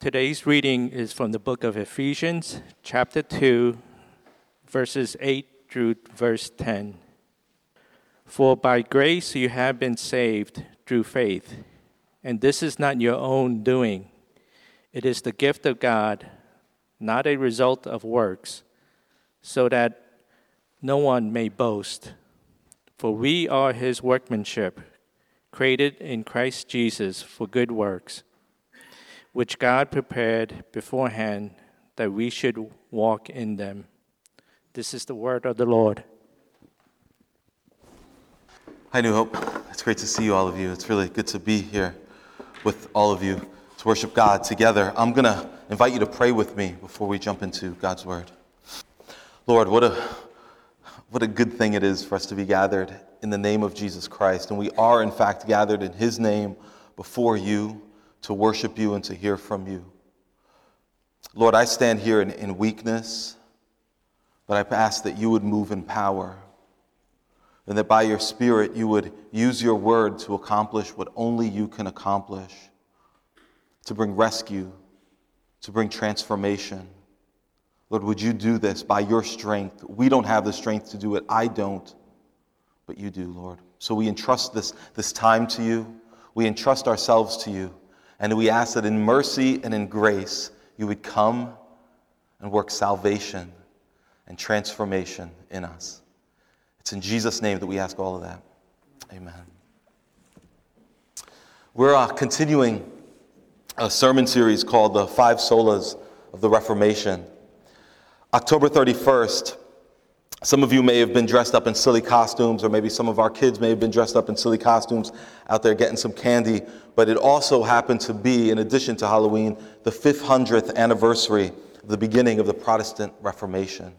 Today's reading is from the book of Ephesians, chapter 2, verses 8 through verse 10. For by grace you have been saved through faith, and this is not your own doing. It is the gift of God, not a result of works, so that no one may boast. For we are his workmanship, created in Christ Jesus for good works, which God prepared beforehand that we should walk in them. This is the word of the Lord. Hi, New Hope. It's great to see you, all of you. It's really good to be here with all of you to worship God together. I'm going to invite you to pray with me before we jump into God's Word. Lord, what a, what a good thing it is for us to be gathered in the name of Jesus Christ. And we are, in fact, gathered in His name before you to worship you and to hear from you. Lord, I stand here in, in weakness. But I ask that you would move in power and that by your Spirit you would use your word to accomplish what only you can accomplish to bring rescue, to bring transformation. Lord, would you do this by your strength? We don't have the strength to do it. I don't, but you do, Lord. So we entrust this, this time to you. We entrust ourselves to you. And we ask that in mercy and in grace, you would come and work salvation and transformation in us. It's in Jesus' name that we ask all of that. Amen. We're uh, continuing a sermon series called The Five Solas of the Reformation. October 31st, some of you may have been dressed up in silly costumes, or maybe some of our kids may have been dressed up in silly costumes out there getting some candy. But it also happened to be, in addition to Halloween, the 500th anniversary of the beginning of the Protestant Reformation.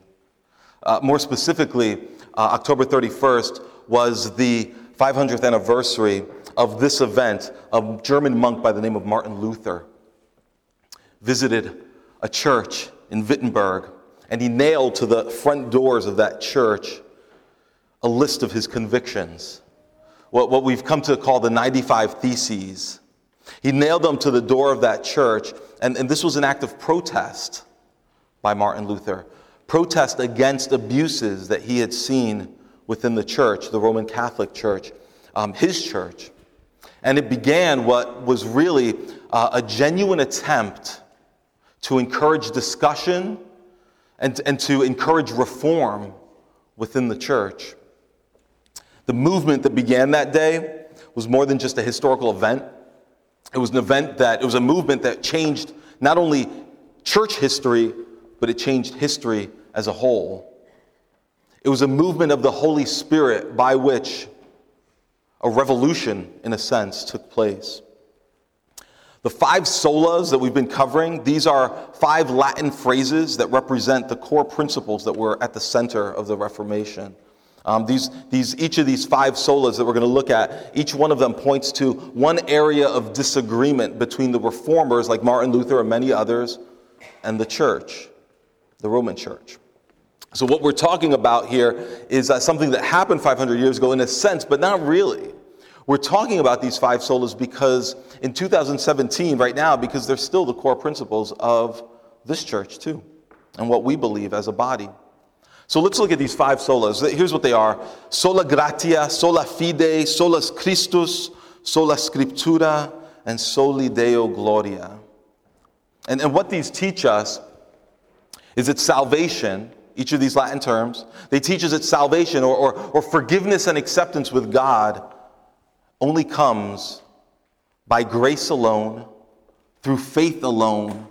Uh, more specifically, uh, October 31st was the 500th anniversary of this event. A German monk by the name of Martin Luther visited a church in Wittenberg, and he nailed to the front doors of that church a list of his convictions, what, what we've come to call the 95 Theses. He nailed them to the door of that church, and, and this was an act of protest by Martin Luther protest against abuses that he had seen within the church, the Roman Catholic Church, um, his church. And it began what was really uh, a genuine attempt to encourage discussion and, and to encourage reform within the church. The movement that began that day was more than just a historical event. It was an event that, it was a movement that changed not only church history, but it changed history as a whole. It was a movement of the Holy Spirit by which a revolution, in a sense, took place. The five solas that we've been covering, these are five Latin phrases that represent the core principles that were at the center of the Reformation. Um, these, these, each of these five solas that we're going to look at, each one of them points to one area of disagreement between the reformers, like Martin Luther and many others, and the church, the Roman church. So, what we're talking about here is uh, something that happened 500 years ago in a sense, but not really. We're talking about these five solas because in 2017, right now, because they're still the core principles of this church, too, and what we believe as a body. So let's look at these five solas. Here's what they are sola gratia, sola fide, solus Christus, sola scriptura, and soli Deo gloria. And, and what these teach us is that salvation each of these Latin terms. They teach us that salvation or, or, or forgiveness and acceptance with God only comes by grace alone, through faith alone,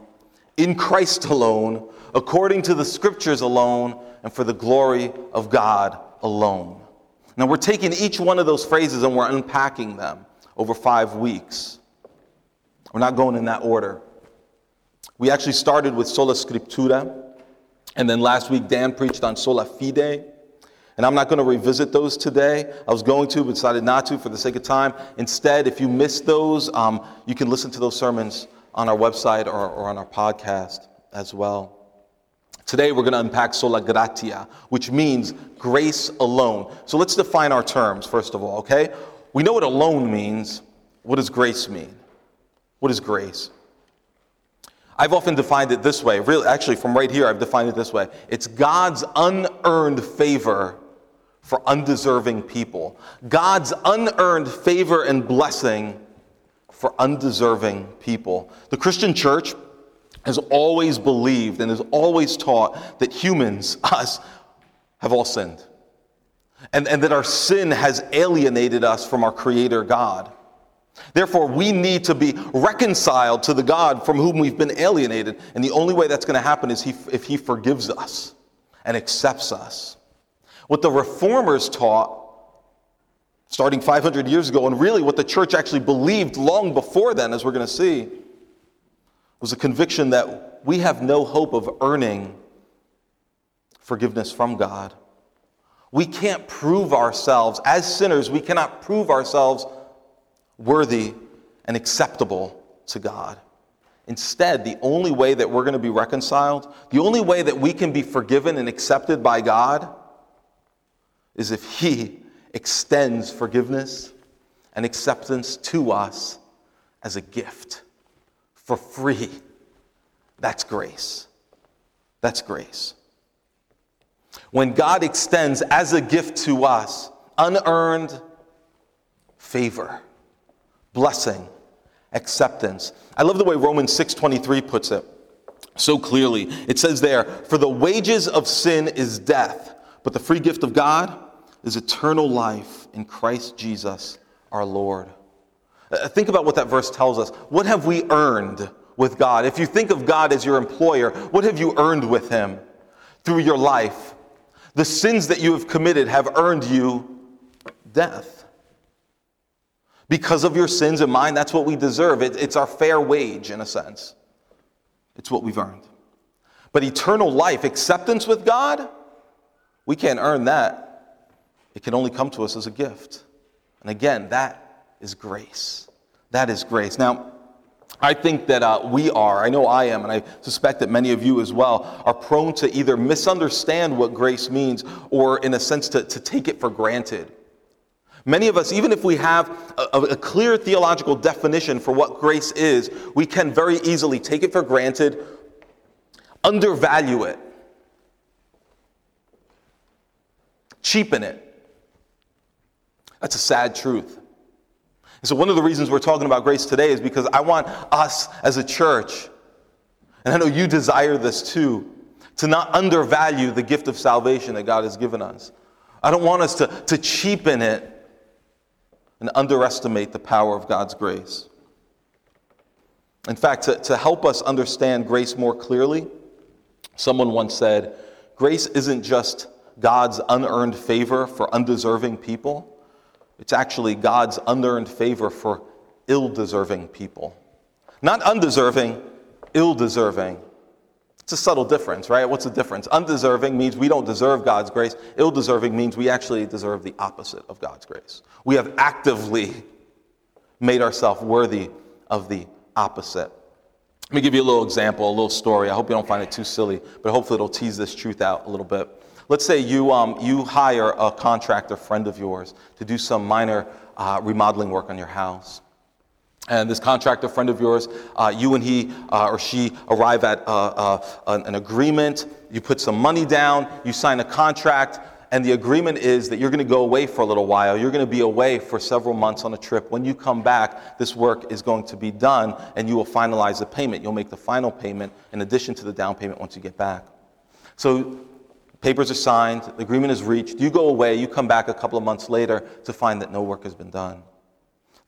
in Christ alone, according to the scriptures alone, and for the glory of God alone. Now, we're taking each one of those phrases and we're unpacking them over five weeks. We're not going in that order. We actually started with sola scriptura, and then last week, Dan preached on sola fide. And I'm not going to revisit those today. I was going to, but decided not to for the sake of time. Instead, if you missed those, um, you can listen to those sermons on our website or, or on our podcast as well. Today, we're going to unpack sola gratia, which means grace alone. So let's define our terms, first of all, okay? We know what alone means. What does grace mean? What is grace? I've often defined it this way. Really, actually, from right here, I've defined it this way it's God's unearned favor for undeserving people, God's unearned favor and blessing for undeserving people. The Christian church has always believed and has always taught that humans, us, have all sinned. And, and that our sin has alienated us from our Creator God. Therefore, we need to be reconciled to the God from whom we've been alienated. And the only way that's going to happen is he, if He forgives us and accepts us. What the reformers taught, starting 500 years ago, and really what the church actually believed long before then, as we're going to see, was a conviction that we have no hope of earning forgiveness from God. We can't prove ourselves, as sinners, we cannot prove ourselves worthy and acceptable to God. Instead, the only way that we're going to be reconciled, the only way that we can be forgiven and accepted by God, is if He extends forgiveness and acceptance to us as a gift for free. That's grace. That's grace. When God extends as a gift to us unearned favor, blessing, acceptance. I love the way Romans 6:23 puts it so clearly. It says there, "For the wages of sin is death, but the free gift of God is eternal life in Christ Jesus our Lord." Uh, think about what that verse tells us. What have we earned with God? If you think of God as your employer, what have you earned with him through your life? The sins that you have committed have earned you death. Because of your sins and mine, that's what we deserve. It, it's our fair wage, in a sense. It's what we've earned. But eternal life, acceptance with God, we can't earn that. It can only come to us as a gift. And again, that is grace. That is grace. Now, I think that uh, we are, I know I am, and I suspect that many of you as well, are prone to either misunderstand what grace means or, in a sense, to, to take it for granted. Many of us, even if we have a, a, clear theological definition for what grace is, we can very easily take it for granted, undervalue it, cheapen it. That's a sad truth. And so, one of the reasons we're talking about grace today is because I want us as a church, and I know you desire this too, to not undervalue the gift of salvation that God has given us. I don't want us to, to cheapen it and underestimate the power of God's grace. In fact, to, to help us understand grace more clearly, someone once said, Grace isn't just God's unearned favor for undeserving people, it's actually God's unearned favor for ill deserving people. Not undeserving, ill deserving. It's a subtle difference, right? What's the difference? Undeserving means we don't deserve God's grace. Ill deserving means we actually deserve the opposite of God's grace. We have actively made ourselves worthy of the opposite. Let me give you a little example, a little story. I hope you don't find it too silly, but hopefully it'll tease this truth out a little bit. Let's say you, um, you hire a contractor friend of yours to do some minor uh, remodeling work on your house. And this contractor friend of yours, uh, you and he uh, or she arrive at uh, uh, an agreement. You put some money down, you sign a contract, and the agreement is that you're going to go away for a little while. You're going to be away for several months on a trip. When you come back, this work is going to be done, and you will finalize the payment. You'll make the final payment in addition to the down payment once you get back. So, papers are signed, the agreement is reached. You go away, you come back a couple of months later to find that no work has been done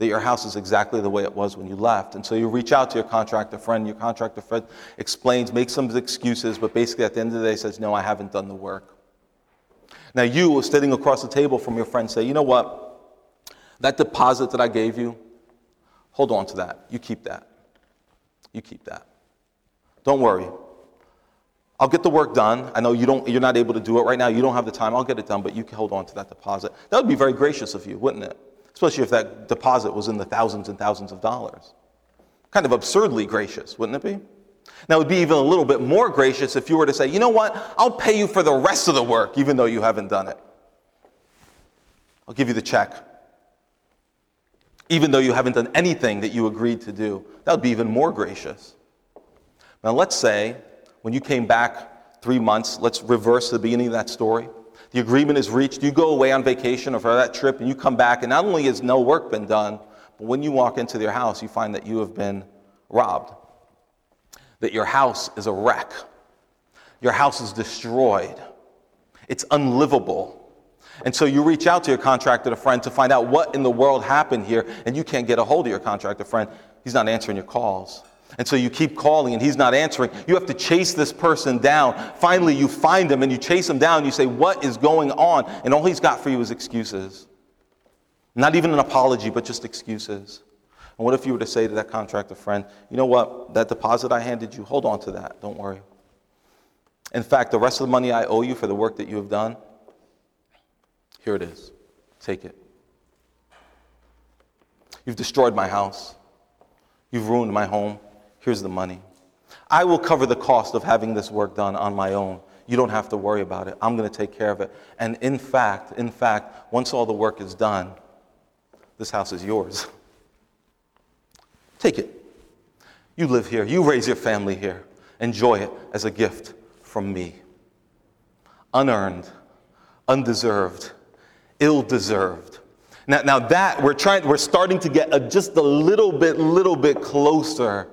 that your house is exactly the way it was when you left. And so you reach out to your contractor friend. Your contractor friend explains, makes some excuses, but basically at the end of the day says, No, I haven't done the work. Now you, sitting across the table from your friend, say, You know what? That deposit that I gave you, hold on to that. You keep that. You keep that. Don't worry. I'll get the work done. I know you don't, you're not able to do it right now. You don't have the time. I'll get it done, but you can hold on to that deposit. That would be very gracious of you, wouldn't it? especially if that deposit was in the thousands and thousands of dollars. Kind of absurdly gracious, wouldn't it be? Now, it would be even a little bit more gracious if you were to say, you know what, I'll pay you for the rest of the work, even though you haven't done it. I'll give you the check. Even though you haven't done anything that you agreed to do. That would be even more gracious. Now, let's say when you came back three months, let's reverse the beginning of that story. The agreement is reached, you go away on vacation or for that trip, and you come back, and not only has no work been done, but when you walk into their house, you find that you have been robbed, that your house is a wreck, your house is destroyed, it's unlivable. And so you reach out to your contractor friend to find out what in the world happened here, and you can't get a hold of your contractor friend. He's not answering your calls. And so you keep calling and he's not answering. You have to chase this person down. Finally, you find him and you chase him down. You say, What is going on? And all he's got for you is excuses. Not even an apology, but just excuses. And what if you were to say to that contractor friend, You know what? That deposit I handed you, hold on to that. Don't worry. In fact, the rest of the money I owe you for the work that you have done, here it is. Take it. You've destroyed my house. You've ruined my home. Here's the money. I will cover the cost of having this work done on my own. You don't have to worry about it. I'm going to take care of it. And in fact, in fact, once all the work is done, this house is yours. Take it. You live here. You raise your family here. Enjoy it as a gift from me. Unearned, undeserved, ill deserved. Now, now that we're trying, we're starting to get a, just a little bit, little bit closer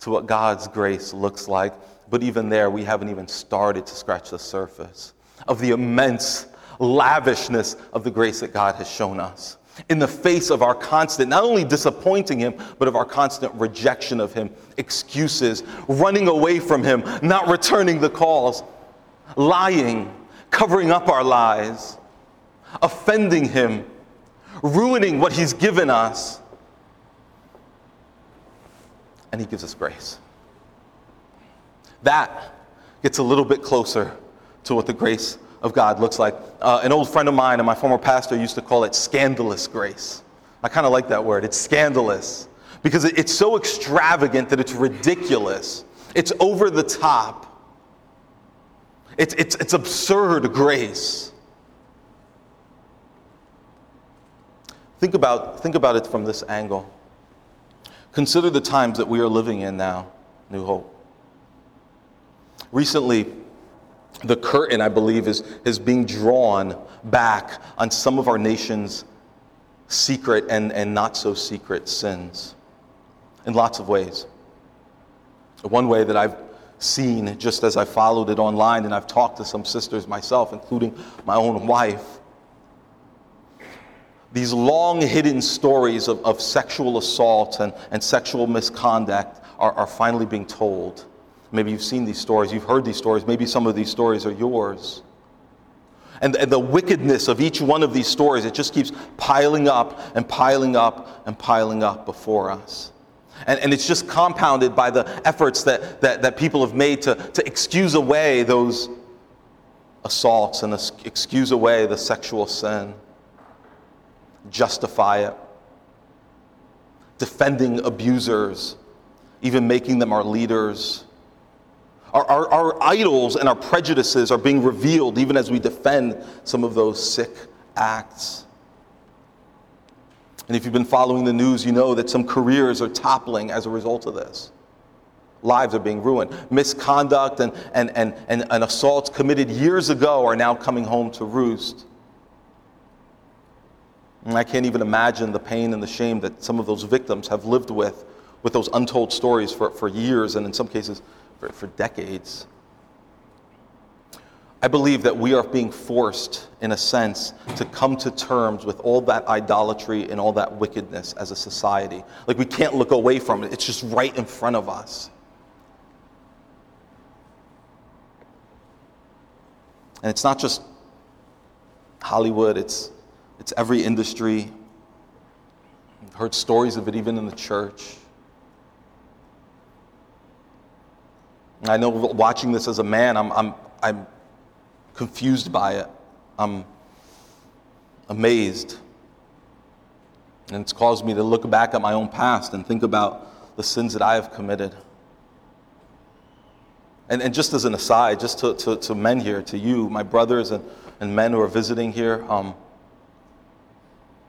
to what God's grace looks like. But even there, we haven't even started to scratch the surface of the immense lavishness of the grace that God has shown us. In the face of our constant, not only disappointing Him, but of our constant rejection of Him, excuses, running away from Him, not returning the calls, lying, covering up our lies, offending Him, ruining what He's given us and He gives us grace. That gets a little bit closer to what the grace of God looks like. Uh, an old friend of mine and my former pastor used to call it scandalous grace. I kind of like that word. It's scandalous because it's so extravagant that it's ridiculous. It's over the top. It's, it's, it's absurd grace. Think about, think about it from this angle. Consider the times that we are living in now, New Hope. Recently, the curtain, I believe, is, is being drawn back on some of our nation's secret and, and not so secret sins in lots of ways. One way that I've seen, just as I followed it online, and I've talked to some sisters myself, including my own wife, these long hidden stories of, of sexual assault and, and sexual misconduct are, are finally being told. Maybe you've seen these stories, you've heard these stories, maybe some of these stories are yours. And, and the wickedness of each one of these stories, it just keeps piling up and piling up and piling up before us. And, and it's just compounded by the efforts that, that, that people have made to, to excuse away those assaults and excuse away the sexual sin justify it, defending abusers, even making them our leaders. Our, our, our, idols and our prejudices are being revealed even as we defend some of those sick acts. And if you've been following the news, you know that some careers are toppling as a result of this. Lives are being ruined. Misconduct and, and, and, and, and assaults committed years ago are now coming home to roost. And I can't even imagine the pain and the shame that some of those victims have lived with, with those untold stories for, for years and in some cases for, for decades. I believe that we are being forced, in a sense, to come to terms with all that idolatry and all that wickedness as a society. Like we can't look away from it, it's just right in front of us. And it's not just Hollywood, it's it's every industry. I've heard stories of it even in the church. I know watching this as a man, I'm, I'm, I'm confused by it. I'm amazed. And it's caused me to look back at my own past and think about the sins that I have committed. And, and just as an aside, just to, to, to men here, to you, my brothers and, and men who are visiting here, um,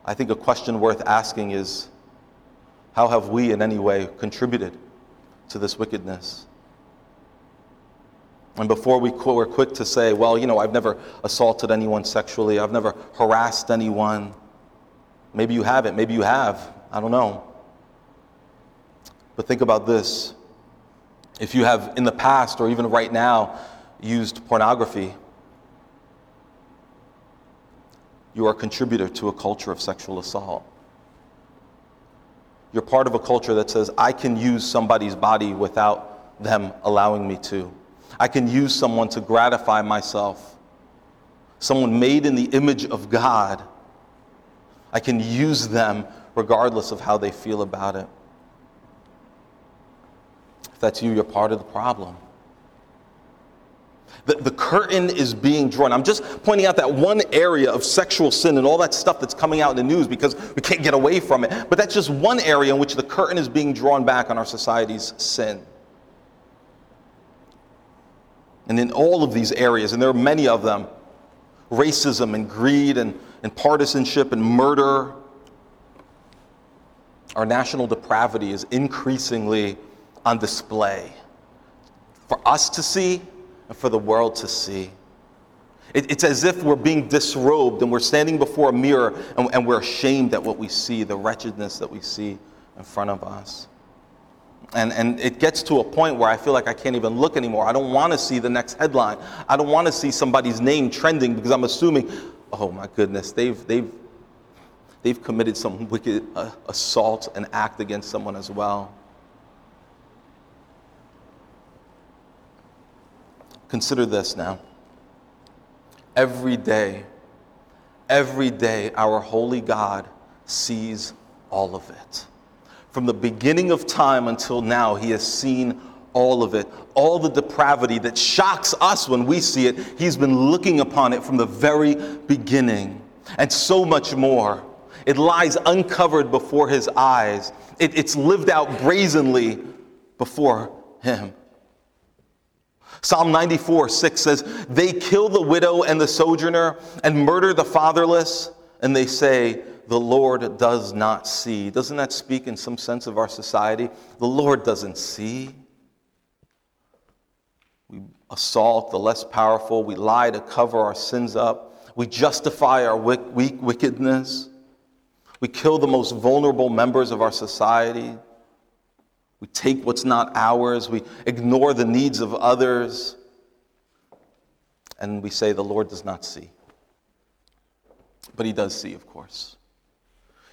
I think a question worth asking is how have we in any way contributed to this wickedness? And before we qu- we're quick to say, well, you know, I've never assaulted anyone sexually, I've never harassed anyone. Maybe you haven't, maybe you have. I don't know. But think about this. If you have in the past or even right now used pornography, you are a contributor to a culture of sexual assault. You're part of a culture that says, I can use somebody's body without them allowing me to. I can use someone to gratify myself. Someone made in the image of God. I can use them regardless of how they feel about it. If that's you, you're part of the problem. The, the curtain is being drawn. I'm just pointing out that one area of sexual sin and all that stuff that's coming out in the news because we can't get away from it. But that's just one area in which the curtain is being drawn back on our society's sin. And in all of these areas, and there are many of them racism and greed and, and partisanship and murder our national depravity is increasingly on display for us to see and for the world to see. It, it's as if we're being disrobed and we're standing before a mirror and, and we're ashamed at what we see, the wretchedness that we see in front of us. And, and it gets to a point where I feel like I can't even look anymore. I don't want to see the next headline. I don't want to see somebody's name trending because I'm assuming, oh my goodness, they've, they've, they've committed some wicked uh, assault and act against someone as well. Consider this now. Every day, every day, our holy God sees all of it. From the beginning of time until now, He has seen all of it. All the depravity that shocks us when we see it, He's been looking upon it from the very beginning. And so much more. It lies uncovered before His eyes, it, it's lived out brazenly before Him. Psalm 94, 6 says, They kill the widow and the sojourner and murder the fatherless, and they say, The Lord does not see. Doesn't that speak in some sense of our society? The Lord doesn't see. We assault the less powerful, we lie to cover our sins up, we justify our weak, wickedness, we kill the most vulnerable members of our society. We take what's not ours. We ignore the needs of others. And we say the Lord does not see. But He does see, of course.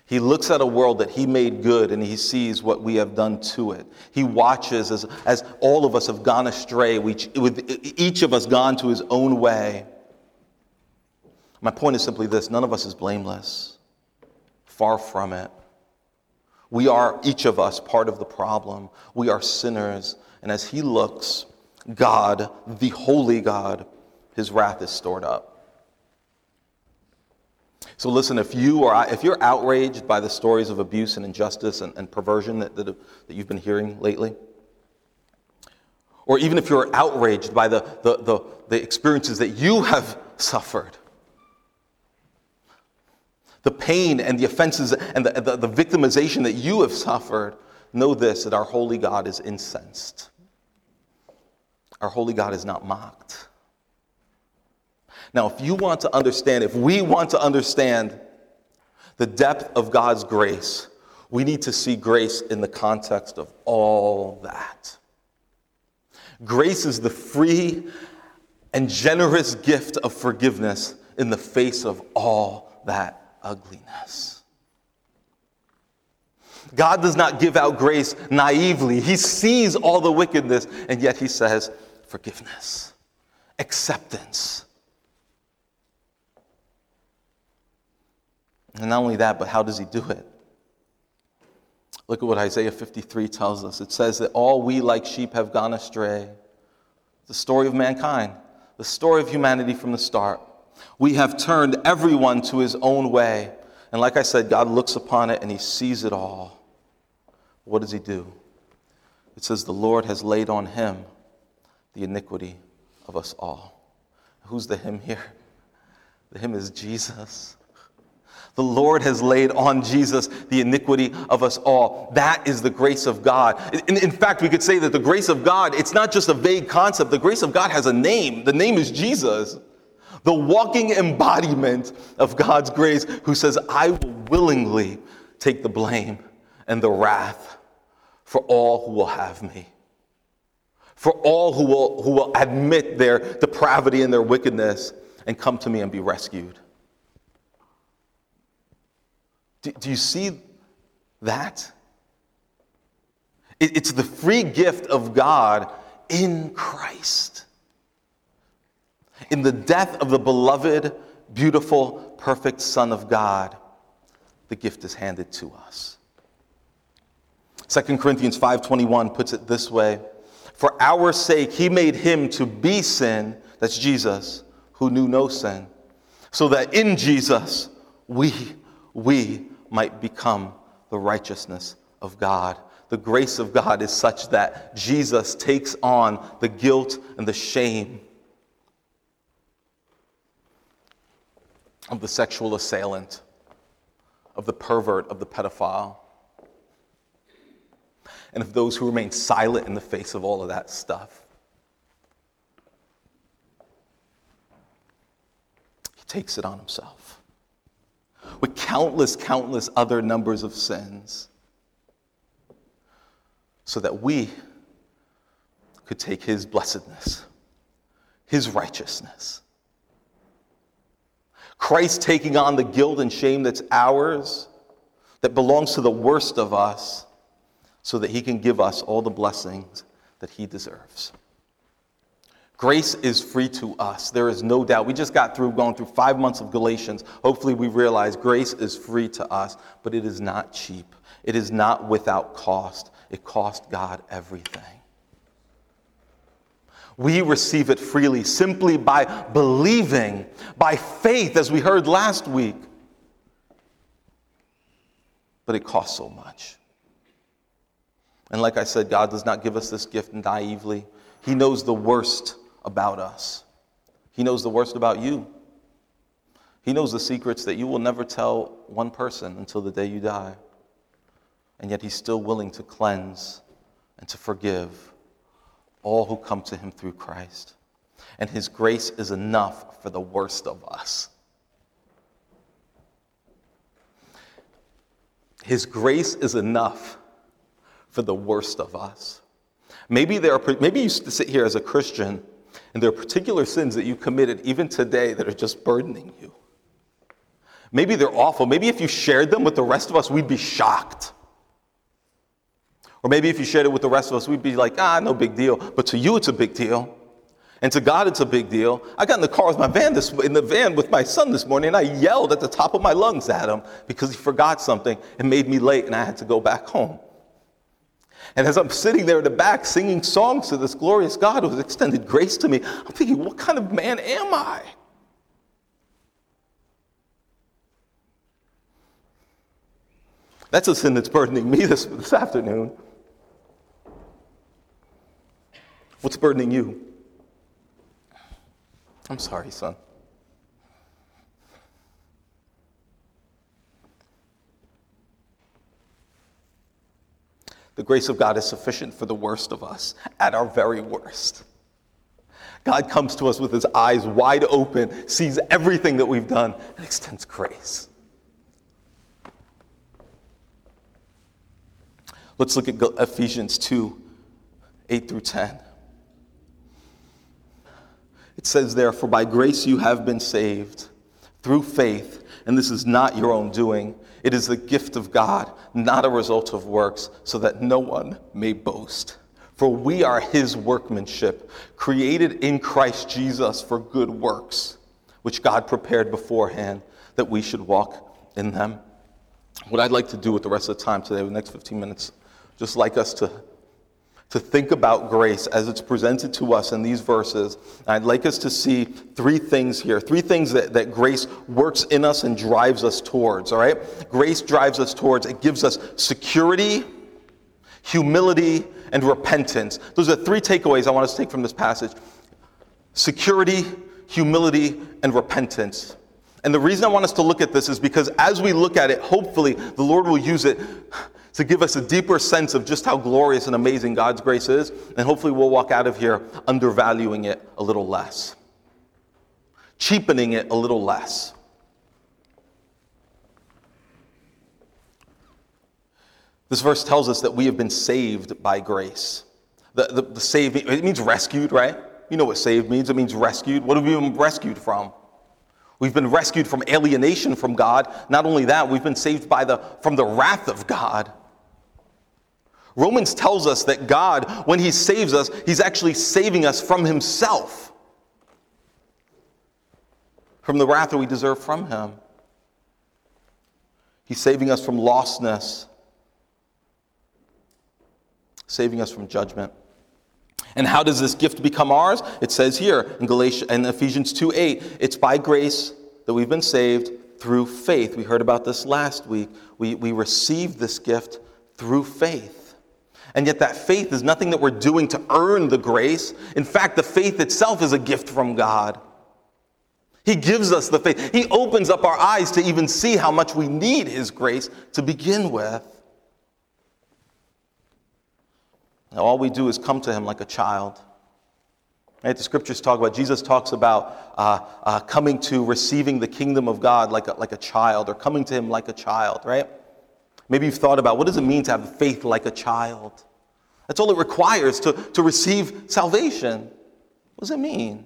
He looks at a world that He made good and He sees what we have done to it. He watches as, as all of us have gone astray, we, with each of us gone to His own way. My point is simply this none of us is blameless. Far from it. We are, each of us, part of the problem. We are sinners. And as He looks, God, the holy God, His wrath is stored up. So listen, if you are if you're outraged by the stories of abuse and injustice and, and perversion that, that, that you've been hearing lately, or even if you're outraged by the, the, the, the experiences that you have suffered, the pain and the offenses and the, the, the, victimization that you have suffered, know this that our holy God is incensed. Our holy God is not mocked. Now, if you want to understand, if we want to understand the depth of God's grace, we need to see grace in the context of all that. Grace is the free and generous gift of forgiveness in the face of all that ugliness. God does not give out grace naively. He sees all the wickedness, and yet He says, forgiveness, acceptance. And not only that, but how does He do it? Look at what Isaiah 53 tells us. It says that all we like sheep have gone astray. The story of mankind, the story of humanity from the start. We have turned everyone to his own way. And like I said, God looks upon it and he sees it all. What does he do? It says, The Lord has laid on him the iniquity of us all. Who's the him here? The him is Jesus. The Lord has laid on Jesus the iniquity of us all. That is the grace of God. In, in, fact, we could say that the grace of God, it's not just a vague concept. The grace of God has a name. The name is Jesus, the walking embodiment of God's grace, who says, I will willingly take the blame and the wrath for all who will have me. For all who will, who will admit their depravity and their wickedness and come to me and be rescued. Do, do you see that? It, it's the free gift of God in Christ. In the death of the beloved, beautiful, perfect Son of God, the gift is handed to us. 2 Corinthians 5:21 puts it this way, "For our sake he made him to be sin, that's Jesus, who knew no sin, so that in Jesus we we might become the righteousness of God. The grace of God is such that Jesus takes on the guilt and the shame of the sexual assailant, of the pervert, of the pedophile, and of those who remain silent in the face of all of that stuff. He takes it on himself with countless, countless other numbers of sins so that we could take his blessedness, his righteousness. Christ taking on the guilt and shame that's ours, that belongs to the worst of us, so that he can give us all the blessings that he deserves. Grace is free to us. There is no doubt. We just got through going through five months of Galatians. Hopefully, we realize grace is free to us, but it is not cheap. It is not without cost. It cost God everything. We receive it freely simply by believing, by faith, as we heard last week. But it costs so much. And like I said, God does not give us this gift naively. He knows the worst about us. He knows the worst about you. He knows the secrets that you will never tell one person until the day you die. And yet, He's still willing to cleanse and to forgive all who come to Him through Christ. And His grace is enough for the worst of us. His grace is enough for the worst of us. Maybe, there are, maybe you sit here as a Christian and there are particular sins that you committed even today that are just burdening you. Maybe they're awful. Maybe if you shared them with the rest of us, we'd be shocked. Or maybe if you shared it with the rest of us, we'd be like, ah, no big deal. But to you, it's a big deal. And to God, it's a big deal. I got in the car with my van this, in the van with my son this morning, and I yelled at the top of my lungs at him because he forgot something and made me late, and I had to go back home. And as I'm sitting there in the back singing songs to this glorious God who has extended grace to me, I'm thinking, what kind of man am I? That's a sin that's burdening me this, this afternoon. What's burdening you? I'm sorry, son. The grace of God is sufficient for the worst of us at our very worst. God comes to us with his eyes wide open, sees everything that we've done, and extends grace. Let's look at Ephesians 2 8 through 10. It says there, For by grace you have been saved through faith, and this is not your own doing. It is the gift of God, not a result of works, so that no one may boast. For we are his workmanship, created in Christ Jesus for good works, which God prepared beforehand that we should walk in them. What I'd like to do with the rest of the time today, the next 15 minutes, just like us to to think about grace as it's presented to us in these verses. I'd like us to see three things here, three things that, that grace works in us and drives us towards, all right? Grace drives us towards, it gives us security, humility, and repentance. Those are three takeaways I want us to take from this passage security, humility, and repentance. And the reason I want us to look at this is because as we look at it, hopefully the Lord will use it to give us a deeper sense of just how glorious and amazing God's grace is. And hopefully we'll walk out of here undervaluing it a little less, cheapening it a little less. This verse tells us that we have been saved by grace. The, the, the it means rescued, right? You know what saved means. It means rescued. What have we been rescued from? We've been rescued from alienation from God. Not only that, we've been saved by the, from the wrath of God. Romans tells us that God, when He saves us, He's actually saving us from Himself, from the wrath that we deserve from Him. He's saving us from lostness saving us from judgment. And how does this gift become ours? It says here in Galatians and Ephesians 2 8, it's by grace that we've been saved through faith. We heard about this last week. We, we received this gift through faith. And yet, that faith is nothing that we're doing to earn the grace. In fact, the faith itself is a gift from God. He gives us the faith. He opens up our eyes to even see how much we need His grace to begin with. Now, all we do is come to him like a child. Right? The scriptures talk about, Jesus talks about uh, uh, coming to receiving the kingdom of God like a, like a child, or coming to him like a child, right? Maybe you've thought about what does it mean to have faith like a child? That's all it requires to, to receive salvation. What does it mean?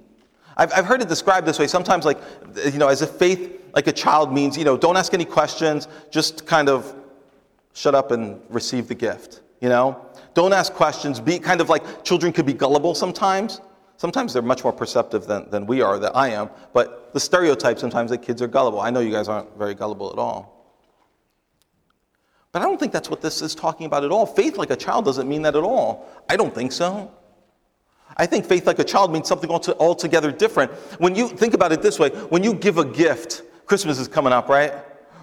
I've, I've heard it described this way sometimes, like, you know, as if faith like a child means, you know, don't ask any questions, just kind of shut up and receive the gift, you know? Don't ask questions. Be kind of like children could be gullible sometimes. Sometimes they're much more perceptive than, than we are, that I am. But the stereotype sometimes that kids are gullible. I know you guys aren't very gullible at all. But I don't think that's what this is talking about at all. Faith like a child doesn't mean that at all. I don't think so. I think faith like a child means something altogether different. When you think about it this way, when you give a gift, Christmas is coming up, right?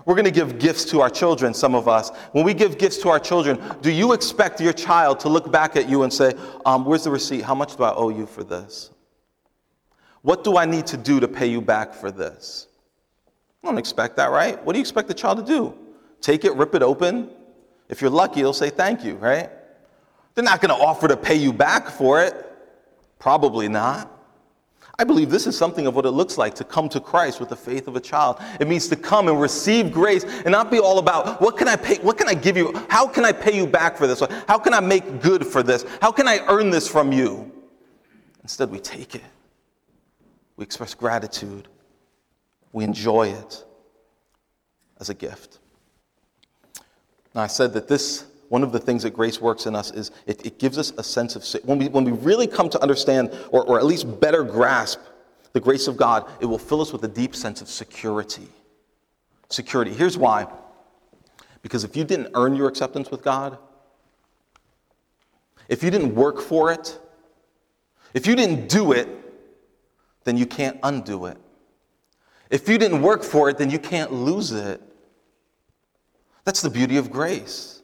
We're going to give gifts to our children, some of us. When we give gifts to our children, do you expect your child to look back at you and say, um, Where's the receipt? How much do I owe you for this? What do I need to do to pay you back for this? I don't expect that, right? What do you expect the child to do? Take it, rip it open? If you're lucky, they'll say thank you, right? They're not going to offer to pay you back for it. Probably not. I believe this is something of what it looks like to come to Christ with the faith of a child. It means to come and receive grace and not be all about what can I pay, what can I give you? How can I pay you back for this? How can I make good for this? How can I earn this from you? Instead, we take it. We express gratitude. We enjoy it as a gift. Now, I said that this one of the things that grace works in us is it, it gives us a sense of, when we, when we really come to understand or, or at least better grasp the grace of God, it will fill us with a deep sense of security. Security. Here's why. Because if you didn't earn your acceptance with God, if you didn't work for it, if you didn't do it, then you can't undo it. If you didn't work for it, then you can't lose it. That's the beauty of grace.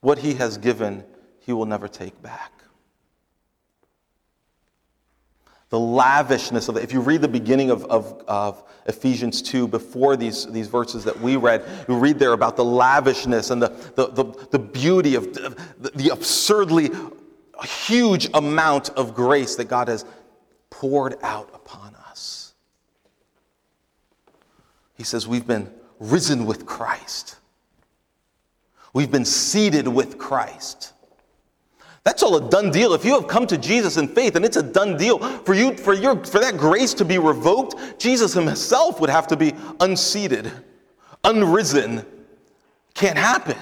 What he has given, he will never take back. The lavishness of it. If you read the beginning of, of, of, Ephesians 2, before these, these verses that we read, you read there about the lavishness and the, the, the, the beauty of the, the absurdly huge amount of grace that God has poured out upon us. He says, We've been risen with Christ. We've been seated with Christ. That's all a done deal. If you have come to Jesus in faith, and it's a done deal for you, for your, for that grace to be revoked, Jesus himself would have to be unseated, unrisen. Can't happen.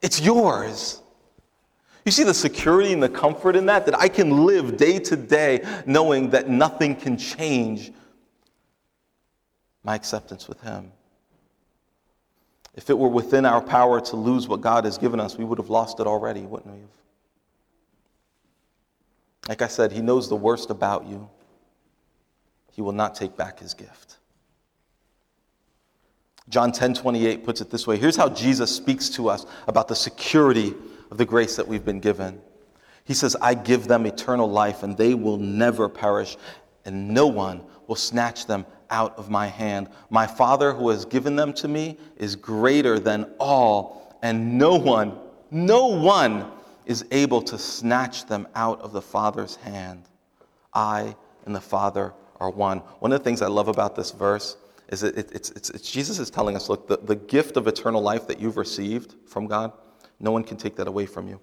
It's yours. You see the security and the comfort in that, that I can live day to day knowing that nothing can change my acceptance with Him. If it were within our power to lose what God has given us, we would have lost it already, wouldn't we? Like I said, He knows the worst about you. He will not take back His gift. John 10 28 puts it this way Here's how Jesus speaks to us about the security of the grace that we've been given. He says, I give them eternal life, and they will never perish, and no one will snatch them out of my hand. My Father who has given them to me is greater than all, and no one, no one is able to snatch them out of the Father's hand. I and the Father are one. One of the things I love about this verse is that it, it's, it's, it's, Jesus is telling us look, the, the gift of eternal life that you've received from God, no one can take that away from you.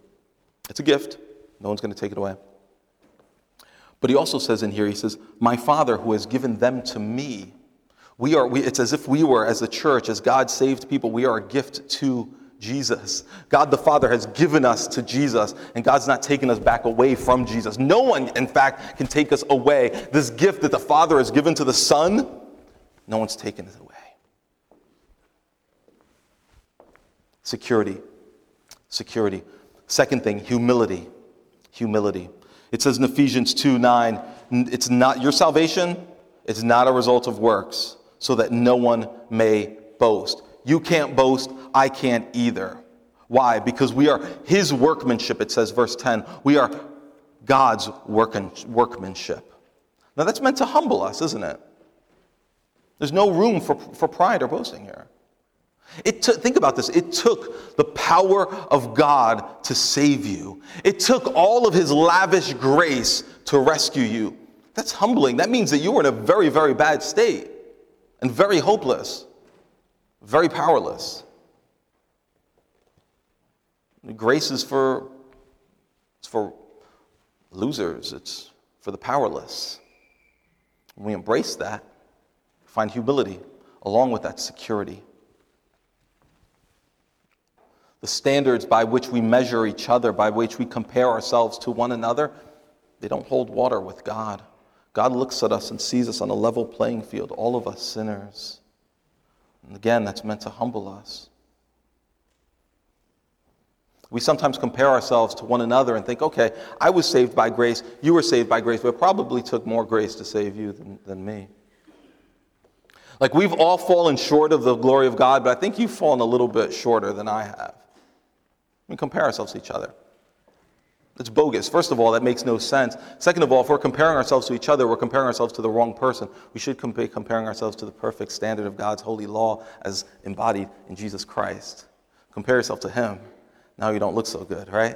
It's a gift, no one's going to take it away. But he also says in here, he says, My Father who has given them to me. We are, we, it's as if we were, as a church, as God saved people, we are a gift to Jesus. God the Father has given us to Jesus, and God's not taking us back away from Jesus. No one, in fact, can take us away. This gift that the Father has given to the Son, no one's taken it away. Security. Security. Second thing, humility. Humility. It says in Ephesians 2 9, it's not your salvation, it's not a result of works, so that no one may boast. You can't boast, I can't either. Why? Because we are his workmanship, it says, verse 10. We are God's workmanship. Now that's meant to humble us, isn't it? There's no room for, for pride or boasting here. It took, think about this. It took the power of God to save you. It took all of his lavish grace to rescue you. That's humbling. That means that you were in a very, very bad state and very hopeless, very powerless. Grace is for it's for losers. It's for the powerless. When we embrace that, find humility along with that security the standards by which we measure each other, by which we compare ourselves to one another, they don't hold water with God. God looks at us and sees us on a level playing field, all of us sinners. And again, that's meant to humble us. We sometimes compare ourselves to one another and think, okay, I was saved by grace, you were saved by grace, but it probably took more grace to save you than, than me. Like we've all fallen short of the glory of God, but I think you've fallen a little bit shorter than I have. We compare ourselves to each other. It's bogus. First of all, that makes no sense. Second of all, if we're comparing ourselves to each other, we're comparing ourselves to the wrong person. We should be comparing ourselves to the perfect standard of God's holy law as embodied in Jesus Christ. Compare yourself to Him. Now you don't look so good, right?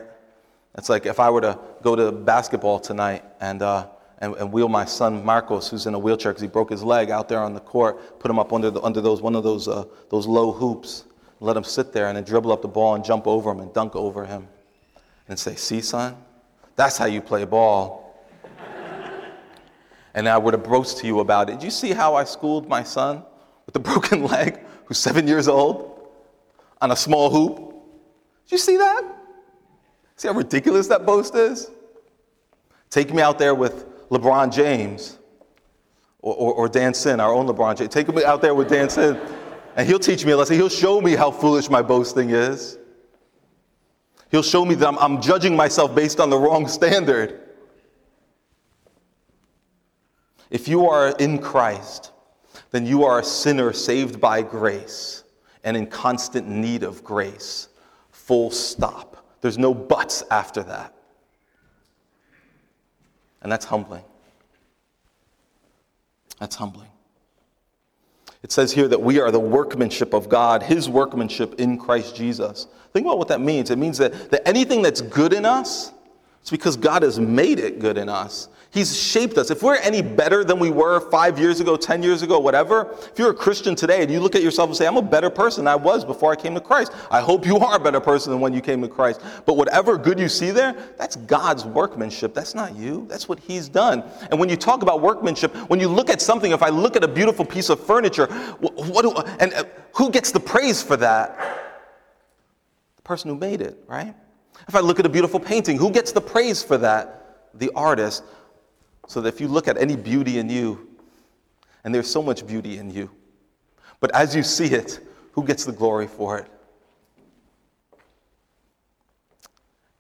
It's like if I were to go to basketball tonight and, uh, and, and, wheel my son Marcos, who's in a wheelchair because he broke his leg, out there on the court, put him up under, the, under those, one of those, uh, those low hoops let him sit there and then dribble up the ball and jump over him and dunk over him and say, See, son, that's how you play ball. and I would have boasted to you about it. Did you see how I schooled my son with a broken leg who's seven years old on a small hoop? Did you see that? See how ridiculous that boast is? Take me out there with LeBron James or, or, or Dan Sin, our own LeBron James. Take me out there with Dan Sin. And he'll teach me a lesson. He'll show me how foolish my boasting is. He'll show me that I'm, I'm judging myself based on the wrong standard. If you are in Christ, then you are a sinner saved by grace and in constant need of grace. Full stop. There's no buts after that. And that's humbling. That's humbling. It says here that we are the workmanship of God, His workmanship in Christ Jesus. Think about what that means. It means that, that anything that's good in us, it's because God has made it good in us. He's shaped us. If we're any better than we were five years ago, 10 years ago, whatever, if you're a Christian today and you look at yourself and say, I'm a better person than I was before I came to Christ, I hope you are a better person than when you came to Christ. But whatever good you see there, that's God's workmanship. That's not you. That's what He's done. And when you talk about workmanship, when you look at something, if I look at a beautiful piece of furniture, what do, and uh, who gets the praise for that? The person who made it, right? If I look at a beautiful painting, who gets the praise for that? The artist. So that if you look at any beauty in you, and there's so much beauty in you, but as you see it, who gets the glory for it?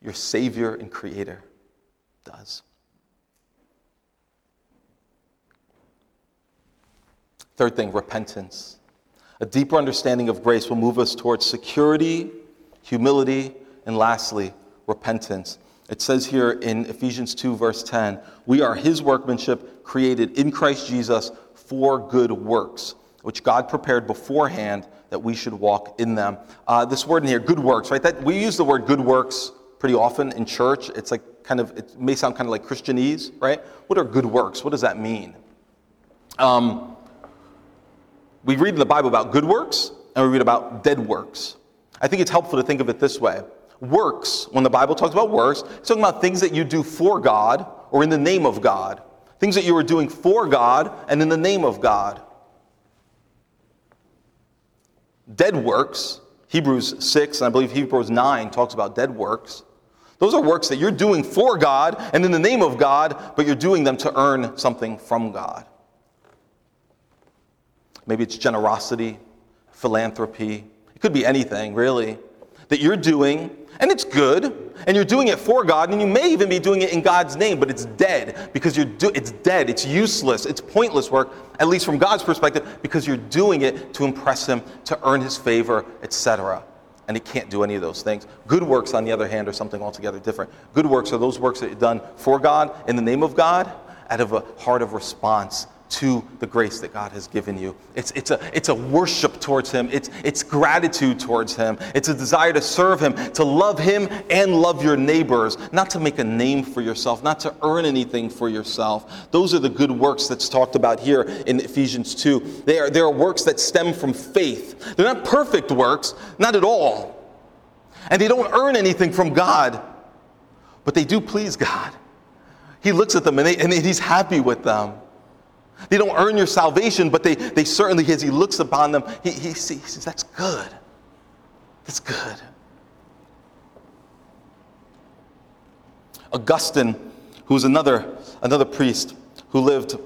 Your Savior and Creator does. Third thing, repentance. A deeper understanding of grace will move us towards security, humility, and lastly, repentance. It says here in Ephesians 2, verse 10, we are his workmanship created in Christ Jesus for good works, which God prepared beforehand that we should walk in them. Uh, this word in here, good works, right? That we use the word good works pretty often in church. It's like kind of, it may sound kind of like Christianese, right? What are good works? What does that mean? Um, we read in the Bible about good works and we read about dead works. I think it's helpful to think of it this way. Works, when the Bible talks about works, it's talking about things that you do for God or in the name of God. Things that you are doing for God and in the name of God. Dead works, Hebrews 6, and I believe Hebrews 9 talks about dead works. Those are works that you're doing for God and in the name of God, but you're doing them to earn something from God. Maybe it's generosity, philanthropy. It could be anything, really, that you're doing, and it's good, and you're doing it for God, and you may even be doing it in God's name, but it's dead because you're do- it's dead, it's useless, it's pointless work, at least from God's perspective, because you're doing it to impress Him, to earn His favor, etc. And it can't do any of those things. Good works, on the other hand, are something altogether different. Good works are those works that are done for God, in the name of God, out of a heart of response to the grace that God has given you. It's, it's, a, it's a worship towards Him, it's, it's gratitude towards Him, it's a desire to serve Him, to love Him and love your neighbors, not to make a name for yourself, not to earn anything for yourself. Those are the good works that's talked about here in Ephesians 2. They are, they are works that stem from faith. They're not perfect works, not at all. And they don't earn anything from God, but they do please God. He looks at them and, they, and He's happy with them. They don't earn your salvation, but they, they certainly, as he looks upon them, he, he, sees, he says, That's good. That's good. Augustine, who was another, another priest who lived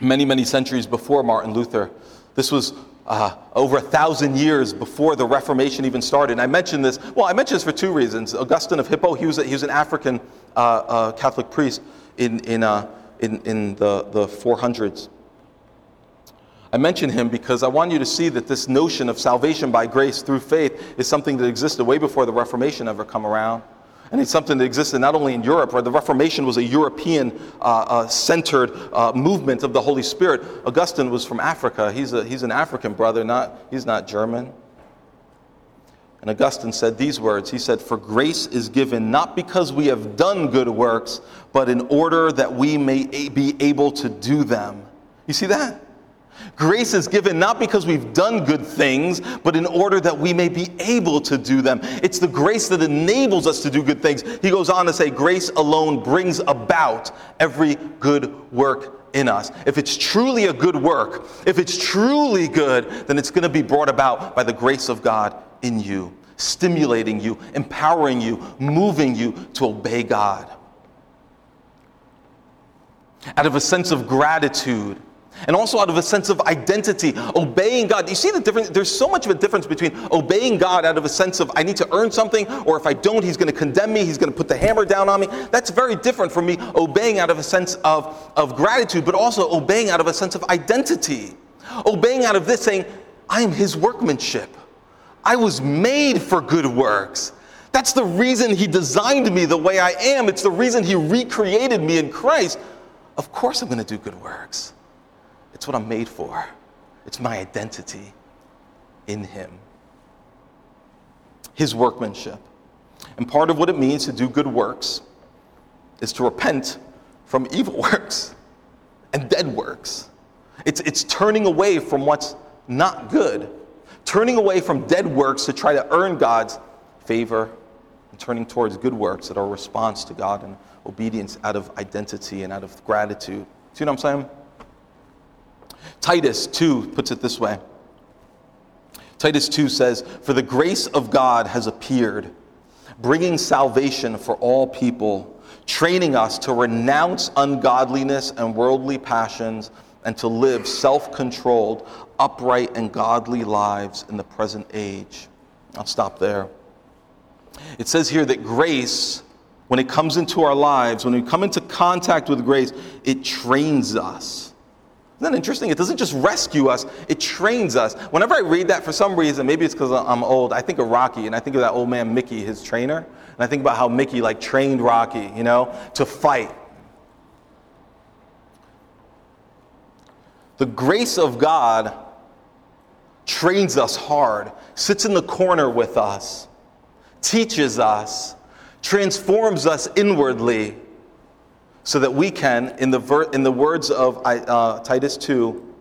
many, many centuries before Martin Luther, this was uh, over a thousand years before the Reformation even started. And I mentioned this, well, I mentioned this for two reasons. Augustine of Hippo, he was, a, he was an African uh, uh, Catholic priest in, in, uh, in, in the, the 400s. I mention him because I want you to see that this notion of salvation by grace through faith is something that existed way before the Reformation ever come around. And it's something that existed not only in Europe, where the Reformation was a European uh, uh, centered uh, movement of the Holy Spirit. Augustine was from Africa. He's, a, he's an African brother, not, he's not German. And Augustine said these words He said, For grace is given not because we have done good works, but in order that we may be able to do them. You see that? Grace is given not because we've done good things, but in order that we may be able to do them. It's the grace that enables us to do good things. He goes on to say, Grace alone brings about every good work in us. If it's truly a good work, if it's truly good, then it's going to be brought about by the grace of God in you, stimulating you, empowering you, moving you to obey God. Out of a sense of gratitude, and also out of a sense of identity, obeying God. You see the difference? There's so much of a difference between obeying God out of a sense of I need to earn something, or if I don't, He's going to condemn me, He's going to put the hammer down on me. That's very different from me obeying out of a sense of, of gratitude, but also obeying out of a sense of identity. Obeying out of this, saying, I am His workmanship. I was made for good works. That's the reason He designed me the way I am. It's the reason He recreated me in Christ. Of course, I'm going to do good works. It's what I'm made for, it's my identity in Him. His workmanship. And part of what it means to do good works is to repent from evil works and dead works. It's, it's turning away from what's not good turning away from dead works to try to earn God's favor, and turning towards good works that are a response to God and obedience out of identity and out of gratitude. See what I'm saying? Titus 2 puts it this way Titus 2 says, For the grace of God has appeared, bringing salvation for all people, training us to renounce ungodliness and worldly passions and to live self controlled, upright, and godly lives in the present age. I'll stop there. It says here that grace, when it comes into our lives, when we come into contact with grace, it trains us. Isn't that interesting? It doesn't just rescue us, it trains us. Whenever I read that, for some reason, maybe it's because I'm old, I think of Rocky and I think of that old man Mickey, his trainer. And I think about how Mickey like trained Rocky, you know, to fight. The grace of God trains us hard, sits in the corner with us, teaches us, transforms us inwardly so that we can, in the, ver- in the words of uh, Titus 2,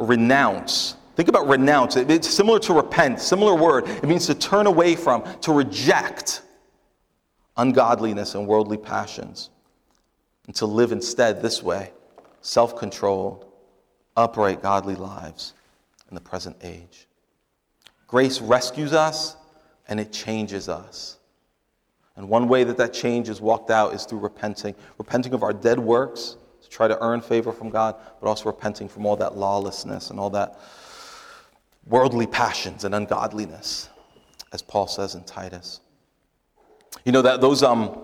renounce. Think about renounce. It's similar to repent, similar word. It means to turn away from, to reject ungodliness and worldly passions, and to live instead this way self controlled, upright, godly lives in the present age. Grace rescues us and it changes us. And one way that that change is walked out is through repenting, repenting of our dead works to try to earn favor from God, but also repenting from all that lawlessness and all that worldly passions and ungodliness, as Paul says in Titus. You know that those um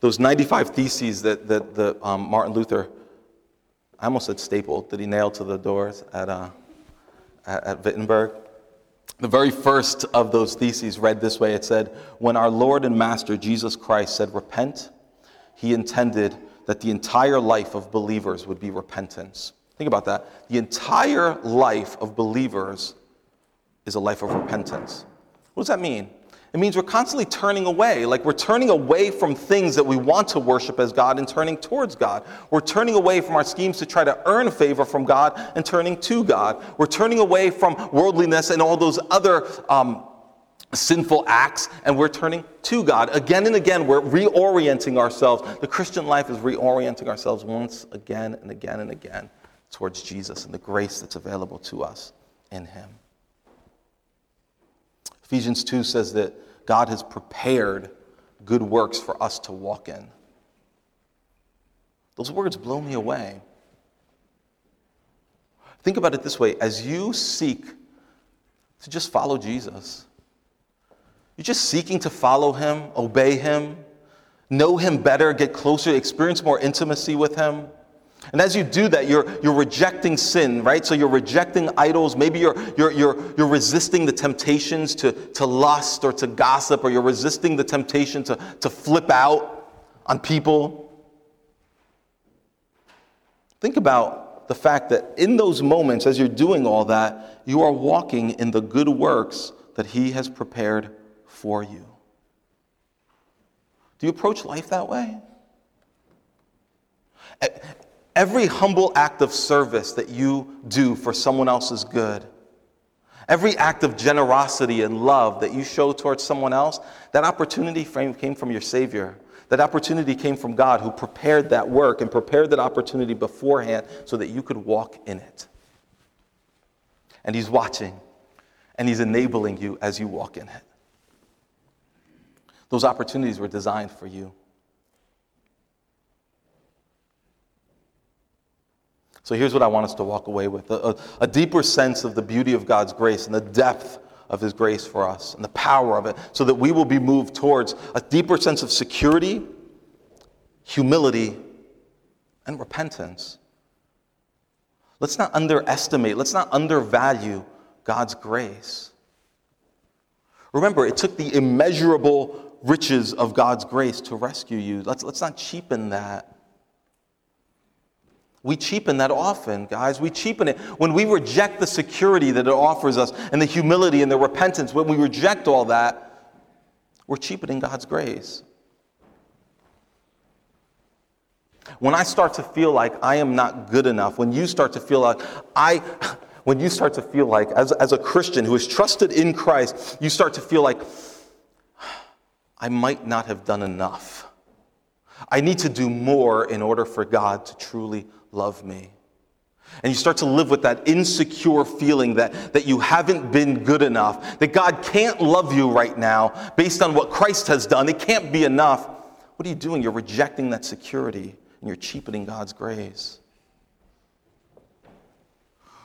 those 95 theses that that the, um, Martin Luther, I almost said stapled, that he nailed to the doors at uh, at, Wittenberg. The very first of those theses read this way it said, When our Lord and Master Jesus Christ said, Repent, he intended that the entire life of believers would be repentance. Think about that. The entire life of believers is a life of repentance. What does that mean? It means we're constantly turning away. Like we're turning away from things that we want to worship as God and turning towards God. We're turning away from our schemes to try to earn favor from God and turning to God. We're turning away from worldliness and all those other um, sinful acts and we're turning to God. Again and again, we're reorienting ourselves. The Christian life is reorienting ourselves once again and again and again towards Jesus and the grace that's available to us in Him. Ephesians 2 says that God has prepared good works for us to walk in. Those words blow me away. Think about it this way as you seek to just follow Jesus, you're just seeking to follow him, obey him, know him better, get closer, experience more intimacy with him. And as you do that, you're, you're rejecting sin, right? So you're rejecting idols. Maybe you're, you're, you're, you're resisting the temptations to, to lust or to gossip, or you're resisting the temptation to, to flip out on people. Think about the fact that in those moments, as you're doing all that, you are walking in the good works that He has prepared for you. Do you approach life that way? Every humble act of service that you do for someone else's good, every act of generosity and love that you show towards someone else, that opportunity came from your Savior. That opportunity came from God who prepared that work and prepared that opportunity beforehand so that you could walk in it. And He's watching and He's enabling you as you walk in it. Those opportunities were designed for you. So here's what I want us to walk away with a, a, deeper sense of the beauty of God's grace and the depth of His grace for us and the power of it, so that we will be moved towards a deeper sense of security, humility, and repentance. Let's not underestimate, let's not undervalue God's grace. Remember, it took the immeasurable riches of God's grace to rescue you. Let's, let's not cheapen that. We cheapen that often, guys. We cheapen it. When we reject the security that it offers us and the humility and the repentance, when we reject all that, we're cheapening God's grace. When I start to feel like I am not good enough, when you start to feel like I, when you start to feel like, as, as a Christian who is trusted in Christ, you start to feel like, I might not have done enough. I need to do more in order for God to truly love me. And you start to live with that insecure feeling that, that you haven't been good enough, that God can't love you right now based on what Christ has done. It can't be enough. What are you doing? You're rejecting that security and you're cheapening God's grace.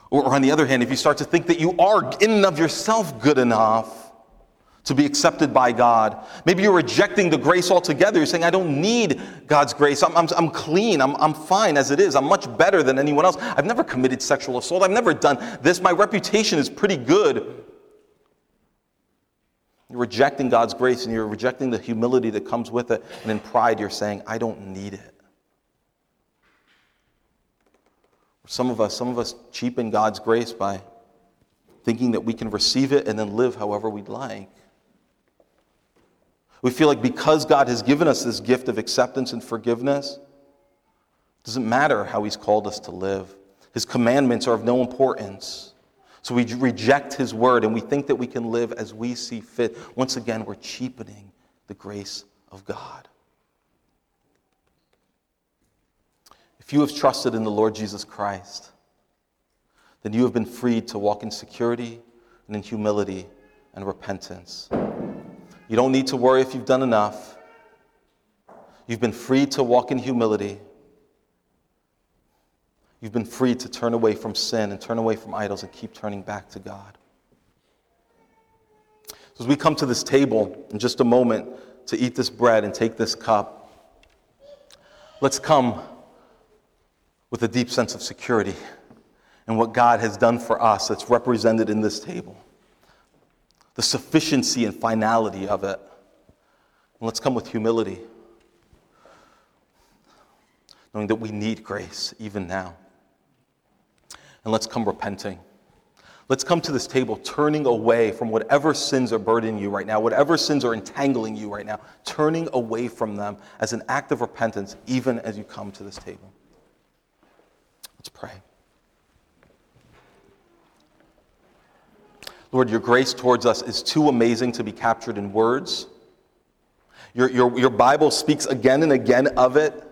Or, on the other hand, if you start to think that you are in and of yourself good enough, to be accepted by God. Maybe you're rejecting the grace altogether. You're saying, I don't need God's grace. I'm, I'm, I'm clean. I'm, I'm fine as it is. I'm much better than anyone else. I've never committed sexual assault. I've never done this. My reputation is pretty good. You're rejecting God's grace and you're rejecting the humility that comes with it. And in pride, you're saying, I don't need it. Some of us, some of us cheapen God's grace by thinking that we can receive it and then live however we'd like. We feel like because God has given us this gift of acceptance and forgiveness, it doesn't matter how He's called us to live. His commandments are of no importance. So we reject His word and we think that we can live as we see fit. Once again, we're cheapening the grace of God. If you have trusted in the Lord Jesus Christ, then you have been freed to walk in security and in humility and repentance. You don't need to worry if you've done enough. You've been freed to walk in humility. You've been freed to turn away from sin and turn away from idols and keep turning back to God. So, as we come to this table in just a moment to eat this bread and take this cup, let's come with a deep sense of security in what God has done for us that's represented in this table the sufficiency and finality of it. And let's come with humility, knowing that we need grace even now. And let's come repenting. Let's come to this table turning away from whatever sins are burdening you right now, whatever sins are entangling you right now, turning away from them as an act of repentance, even as you come to this table. Let's pray. Lord, your grace towards us is too amazing to be captured in words. Your, your, your Bible speaks again and again of it.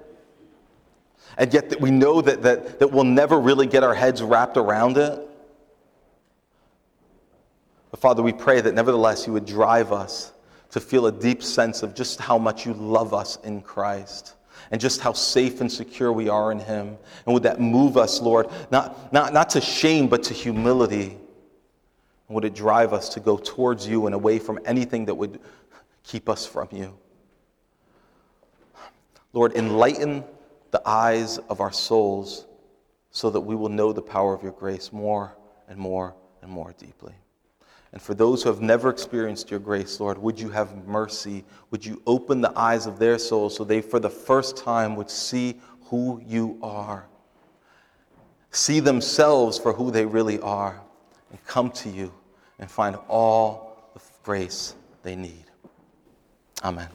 And yet that we know that, that, that we'll never really get our heads wrapped around it. But Father, we pray that nevertheless you would drive us to feel a deep sense of just how much you love us in Christ and just how safe and secure we are in Him. And would that move us, Lord, not, not, not to shame, but to humility would it drive us to go towards you and away from anything that would keep us from you? Lord, enlighten the eyes of our souls so that we will know the power of your grace more and more and more deeply. And for those who have never experienced your grace, Lord, would you have mercy? Would you open the eyes of their souls so they, for the first time, would see who you are? See themselves for who they really are and come to you and find all the grace they need. Amen.